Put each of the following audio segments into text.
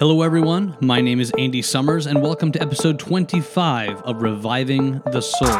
Hello, everyone. My name is Andy Summers, and welcome to episode 25 of Reviving the Soul.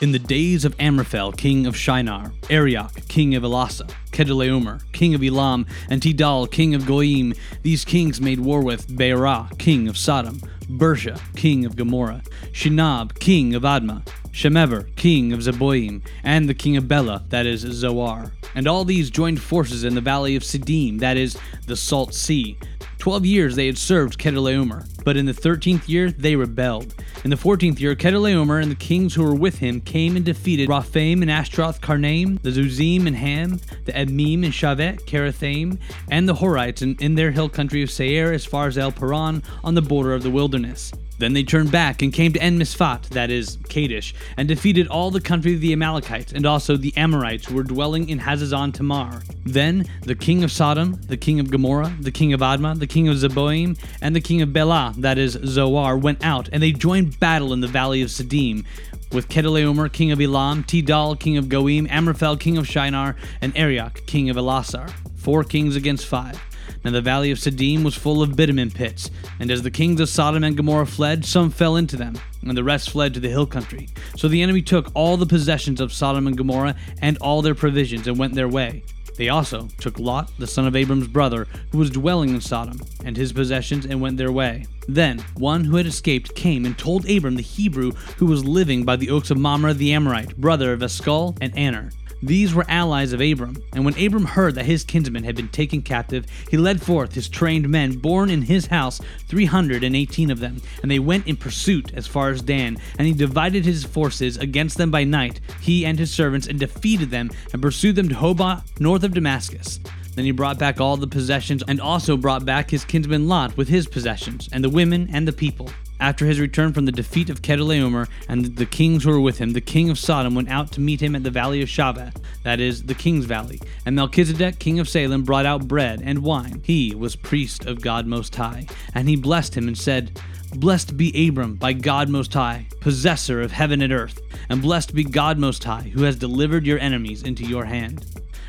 In the days of Amraphel, king of Shinar, Arioch, king of Ellasar, Chedorlaomer, king of Elam, and Tidal, king of Goiim, these kings made war with Bera, king of Sodom, Birsha, king of Gomorrah, Shinab, king of Admah, Shemeber, king of Zeboiim, and the king of Bela, that is Zoar. And all these joined forces in the valley of Siddim, that is the Salt Sea. Twelve years they had served Chedorlaomer, but in the thirteenth year they rebelled. In the fourteenth year, Chedorlaomer and the kings who were with him came and defeated Rephaim and Ashteroth Karnaim, the Zuzim and Ham, the Emim and Shaveh, Kiriathaim, and the Horites in, in their hill country of Seir as far as El Paran on the border of the wilderness. Then they turned back and came to En Mishpat, that is, Kadesh, and defeated all the country of the Amalekites and also the Amorites who were dwelling in Hazazon Tamar. Then the king of Sodom, the king of Gomorrah, the king of Admah, the king of Zeboiim, and the king of Bela, that is, Zoar, went out, and they joined battle in the valley of Siddim with Chedorlaomer, king of Elam, Tidal, king of Goiim, Amraphel, king of Shinar, and Arioch, king of Ellasar. Four kings against five. Now the valley of Siddim was full of bitumen pits, and as the kings of Sodom and Gomorrah fled, some fell into them, and the rest fled to the hill country. So the enemy took all the possessions of Sodom and Gomorrah and all their provisions and went their way. They also took Lot, the son of Abram's brother, who was dwelling in Sodom, and his possessions, and went their way. Then one who had escaped came and told Abram the Hebrew who was living by the oaks of Mamre the Amorite, brother of Eshcol and Aner. These were allies of Abram, and when Abram heard that his kinsmen had been taken captive, he led forth his trained men, born in his house, three hundred and eighteen of them, and they went in pursuit as far as Dan, and he divided his forces against them by night, he and his servants, and defeated them, and pursued them to Hobah, north of Damascus. Then he brought back all the possessions, and also brought back his kinsman Lot with his possessions, and the women and the people. After his return from the defeat of Chedorlaomer and the kings who were with him, the king of Sodom went out to meet him at the valley of Shaveh, that is, the king's valley. And Melchizedek, king of Salem, brought out bread and wine. He was priest of God Most High. And he blessed him and said, Blessed be Abram by God Most High, possessor of heaven and earth, and blessed be God Most High, who has delivered your enemies into your hand.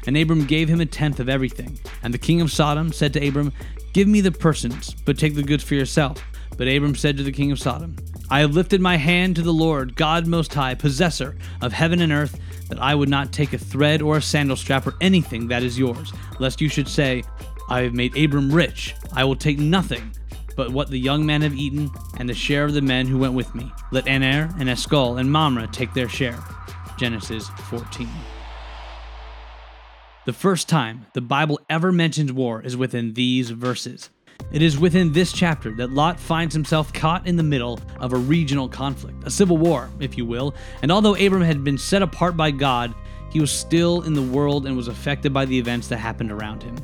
And Abram gave him a tenth of everything. And the king of Sodom said to Abram, Give me the persons, but take the goods for yourself. But Abram said to the king of Sodom, I have lifted my hand to the Lord, God Most High, possessor of heaven and earth, that I would not take a thread or a sandal strap or anything that is yours, lest you should say, I have made Abram rich. I will take nothing but what the young men have eaten, and the share of the men who went with me. Let Aner and Eshcol and Mamre take their share. Genesis 14. The first time the Bible ever mentions war is within these verses. It is within this chapter that Lot finds himself caught in the middle of a regional conflict, a civil war, if you will, and although Abram had been set apart by God, he was still in the world and was affected by the events that happened around him.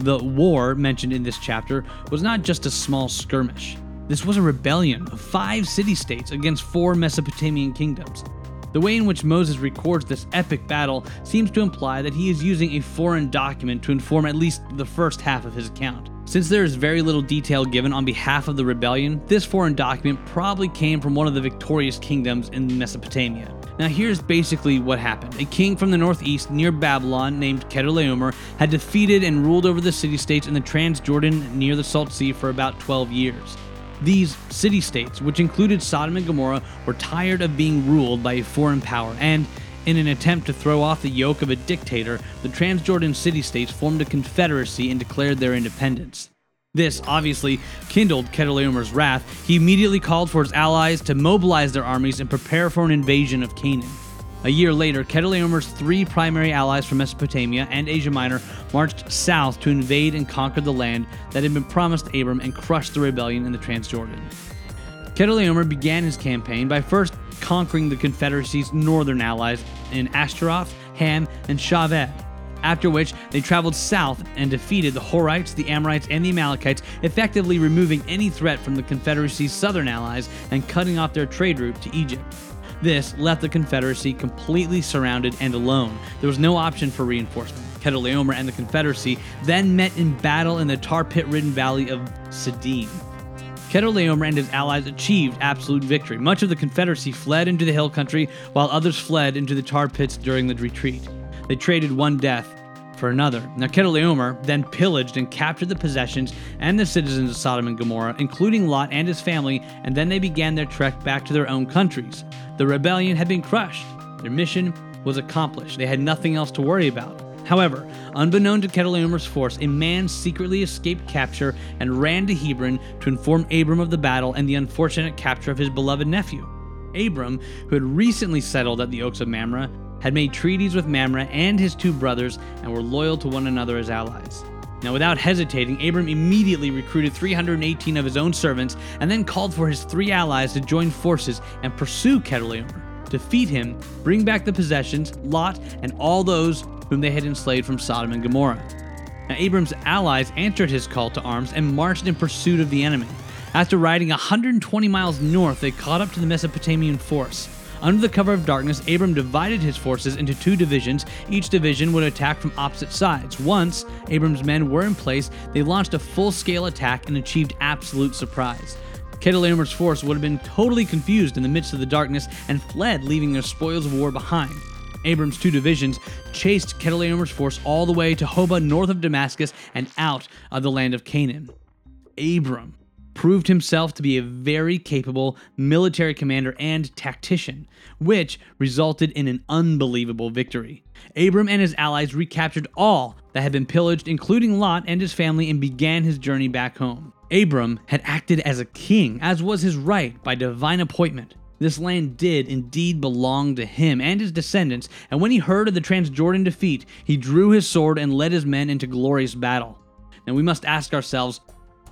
The war mentioned in this chapter was not just a small skirmish. This was a rebellion of five city states against four Mesopotamian kingdoms. The way in which Moses records this epic battle seems to imply that he is using a foreign document to inform at least the first half of his account. Since there is very little detail given on behalf of the rebellion, this foreign document probably came from one of the victorious kingdoms in Mesopotamia. Now, here's basically what happened. A king from the northeast near Babylon named Chedorlaomer had defeated and ruled over the city states in the Transjordan near the Salt Sea for about 12 years. These city states, which included Sodom and Gomorrah, were tired of being ruled by a foreign power, and in an attempt to throw off the yoke of a dictator, the Transjordan city states formed a confederacy and declared their independence. This obviously kindled Chedorlaomer's wrath. He immediately called for his allies to mobilize their armies and prepare for an invasion of Canaan. A year later, Chedorlaomer's three primary allies from Mesopotamia and Asia Minor marched south to invade and conquer the land that had been promised Abram and crush the rebellion in the Transjordan. Chedorlaomer began his campaign by first conquering the Confederacy's northern allies in Ashteroth, Ham, and Shaveh, after which they traveled south and defeated the Horites, the Amorites, and the Amalekites, effectively removing any threat from the Confederacy's southern allies and cutting off their trade route to Egypt. This left the Confederacy completely surrounded and alone. There was no option for reinforcement. Chedorlaomer and the Confederacy then met in battle in the tar pit ridden valley of Siddim. Chedorlaomer and his allies achieved absolute victory. Much of the Confederacy fled into the hill country, while others fled into the tar pits during the retreat. They traded one death for another. Now, Chedorlaomer then pillaged and captured the possessions and the citizens of Sodom and Gomorrah, including Lot and his family, and then they began their trek back to their own countries. The rebellion had been crushed. Their mission was accomplished. They had nothing else to worry about. However, unbeknown to Chedorlaomer's force, a man secretly escaped capture and ran to Hebron to inform Abram of the battle and the unfortunate capture of his beloved nephew. Abram, who had recently settled at the Oaks of Mamre, had made treaties with Mamre and his two brothers and were loyal to one another as allies. Now, without hesitating, Abram immediately recruited 318 of his own servants and then called for his three allies to join forces and pursue Chedorlaomer, defeat him, bring back the possessions, Lot, and all those whom they had enslaved from Sodom and Gomorrah. Now, Abram's allies answered his call to arms and marched in pursuit of the enemy. After riding 120 miles north, they caught up to the Mesopotamian force. Under the cover of darkness, Abram divided his forces into two divisions. Each division would attack from opposite sides. Once Abram's men were in place, they launched a full scale attack and achieved absolute surprise. Chedorlaomer's force would have been totally confused in the midst of the darkness and fled, leaving their spoils of war behind. Abram's two divisions chased Chedorlaomer's force all the way to Hobah north of Damascus and out of the land of Canaan. Abram proved himself to be a very capable military commander and tactician, which resulted in an unbelievable victory. Abram and his allies recaptured all that had been pillaged, including Lot and his family, and began his journey back home. Abram had acted as a king, as was his right by divine appointment. This land did indeed belong to him and his descendants, and when he heard of the Transjordan defeat, he drew his sword and led his men into glorious battle. Now we must ask ourselves,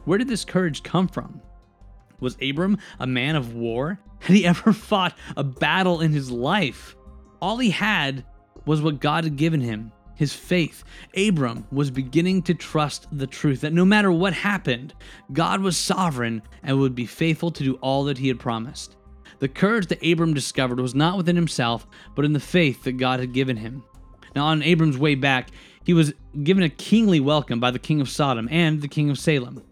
where did this courage come from? Was Abram a man of war? Had he ever fought a battle in his life? All he had was what God had given him his faith. Abram was beginning to trust the truth that no matter what happened, God was sovereign and would be faithful to do all that he had promised. The courage that Abram discovered was not within himself, but in the faith that God had given him. Now, on Abram's way back, he was given a kingly welcome by the king of Sodom and the king of Salem.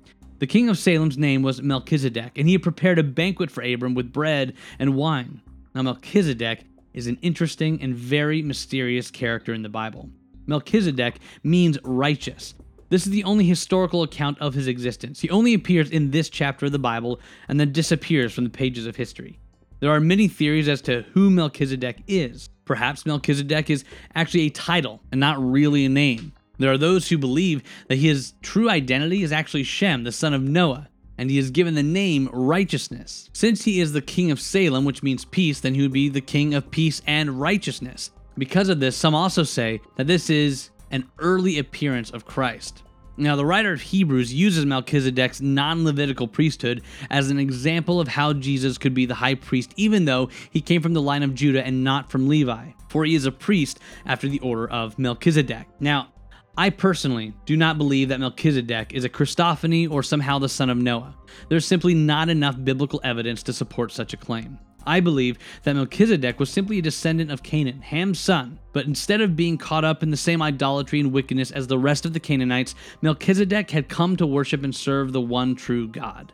The king of Salem's name was Melchizedek, and he had prepared a banquet for Abram with bread and wine. Now, Melchizedek is an interesting and very mysterious character in the Bible. Melchizedek means righteous. This is the only historical account of his existence. He only appears in this chapter of the Bible and then disappears from the pages of history. There are many theories as to who Melchizedek is. Perhaps Melchizedek is actually a title and not really a name. There are those who believe that his true identity is actually Shem, the son of Noah, and he is given the name righteousness. Since he is the king of Salem, which means peace, then he would be the king of peace and righteousness. Because of this, some also say that this is an early appearance of Christ. Now, the writer of Hebrews uses Melchizedek's non Levitical priesthood as an example of how Jesus could be the high priest, even though he came from the line of Judah and not from Levi, for he is a priest after the order of Melchizedek. Now, I personally do not believe that Melchizedek is a Christophany or somehow the son of Noah. There's simply not enough biblical evidence to support such a claim. I believe that Melchizedek was simply a descendant of Canaan, Ham's son, but instead of being caught up in the same idolatry and wickedness as the rest of the Canaanites, Melchizedek had come to worship and serve the one true God.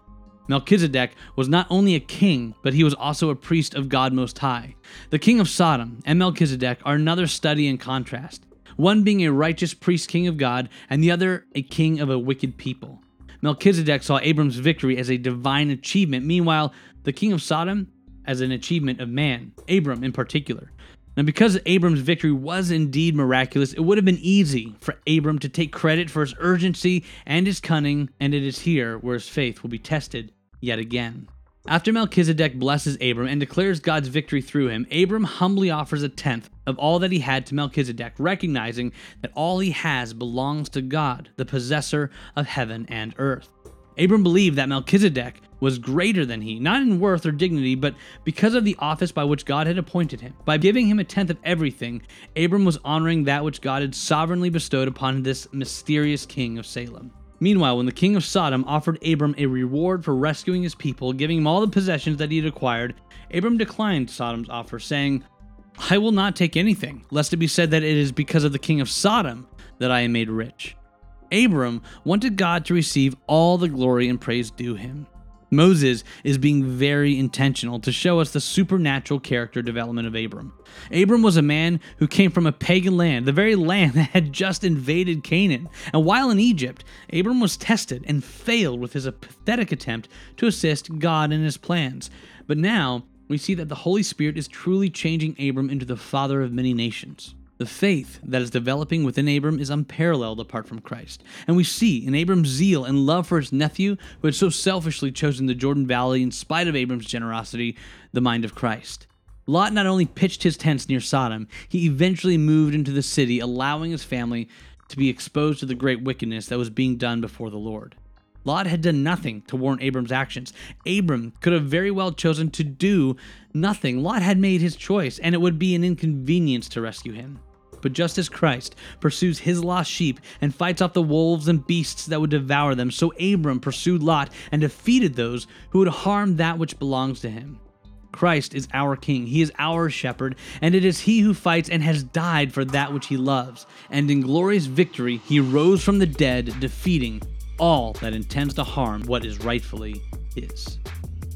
Melchizedek was not only a king, but he was also a priest of God Most High. The king of Sodom and Melchizedek are another study in contrast, one being a righteous priest king of God, and the other a king of a wicked people. Melchizedek saw Abram's victory as a divine achievement, meanwhile, the king of Sodom as an achievement of man, Abram in particular. Now, because Abram's victory was indeed miraculous, it would have been easy for Abram to take credit for his urgency and his cunning, and it is here where his faith will be tested yet again. After Melchizedek blesses Abram and declares God's victory through him, Abram humbly offers a tenth of all that he had to Melchizedek, recognizing that all he has belongs to God, the possessor of heaven and earth. Abram believed that Melchizedek was greater than he, not in worth or dignity, but because of the office by which God had appointed him. By giving him a tenth of everything, Abram was honoring that which God had sovereignly bestowed upon this mysterious king of Salem. Meanwhile, when the king of Sodom offered Abram a reward for rescuing his people, giving him all the possessions that he had acquired, Abram declined Sodom's offer, saying, I will not take anything, lest it be said that it is because of the king of Sodom that I am made rich. Abram wanted God to receive all the glory and praise due him. Moses is being very intentional to show us the supernatural character development of Abram. Abram was a man who came from a pagan land, the very land that had just invaded Canaan. And while in Egypt, Abram was tested and failed with his pathetic attempt to assist God in his plans. But now, we see that the Holy Spirit is truly changing Abram into the father of many nations. The faith that is developing within Abram is unparalleled apart from Christ. And we see in Abram's zeal and love for his nephew, who had so selfishly chosen the Jordan Valley in spite of Abram's generosity, the mind of Christ. Lot not only pitched his tents near Sodom, he eventually moved into the city, allowing his family to be exposed to the great wickedness that was being done before the Lord. Lot had done nothing to warrant Abram's actions. Abram could have very well chosen to do nothing. Lot had made his choice, and it would be an inconvenience to rescue him. But just as Christ pursues his lost sheep and fights off the wolves and beasts that would devour them, so Abram pursued Lot and defeated those who would harm that which belongs to him. Christ is our King, He is our shepherd, and it is He who fights and has died for that which He loves. And in glorious victory, He rose from the dead, defeating all that intends to harm what is rightfully His.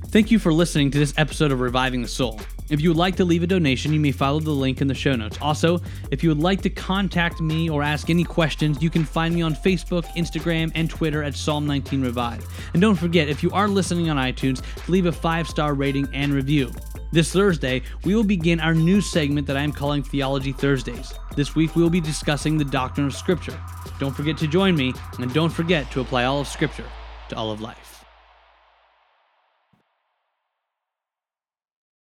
Thank you for listening to this episode of Reviving the Soul. If you would like to leave a donation, you may follow the link in the show notes. Also, if you would like to contact me or ask any questions, you can find me on Facebook, Instagram, and Twitter at Psalm 19 Revive. And don't forget, if you are listening on iTunes, leave a five star rating and review. This Thursday, we will begin our new segment that I am calling Theology Thursdays. This week, we will be discussing the doctrine of Scripture. Don't forget to join me, and don't forget to apply all of Scripture to all of life.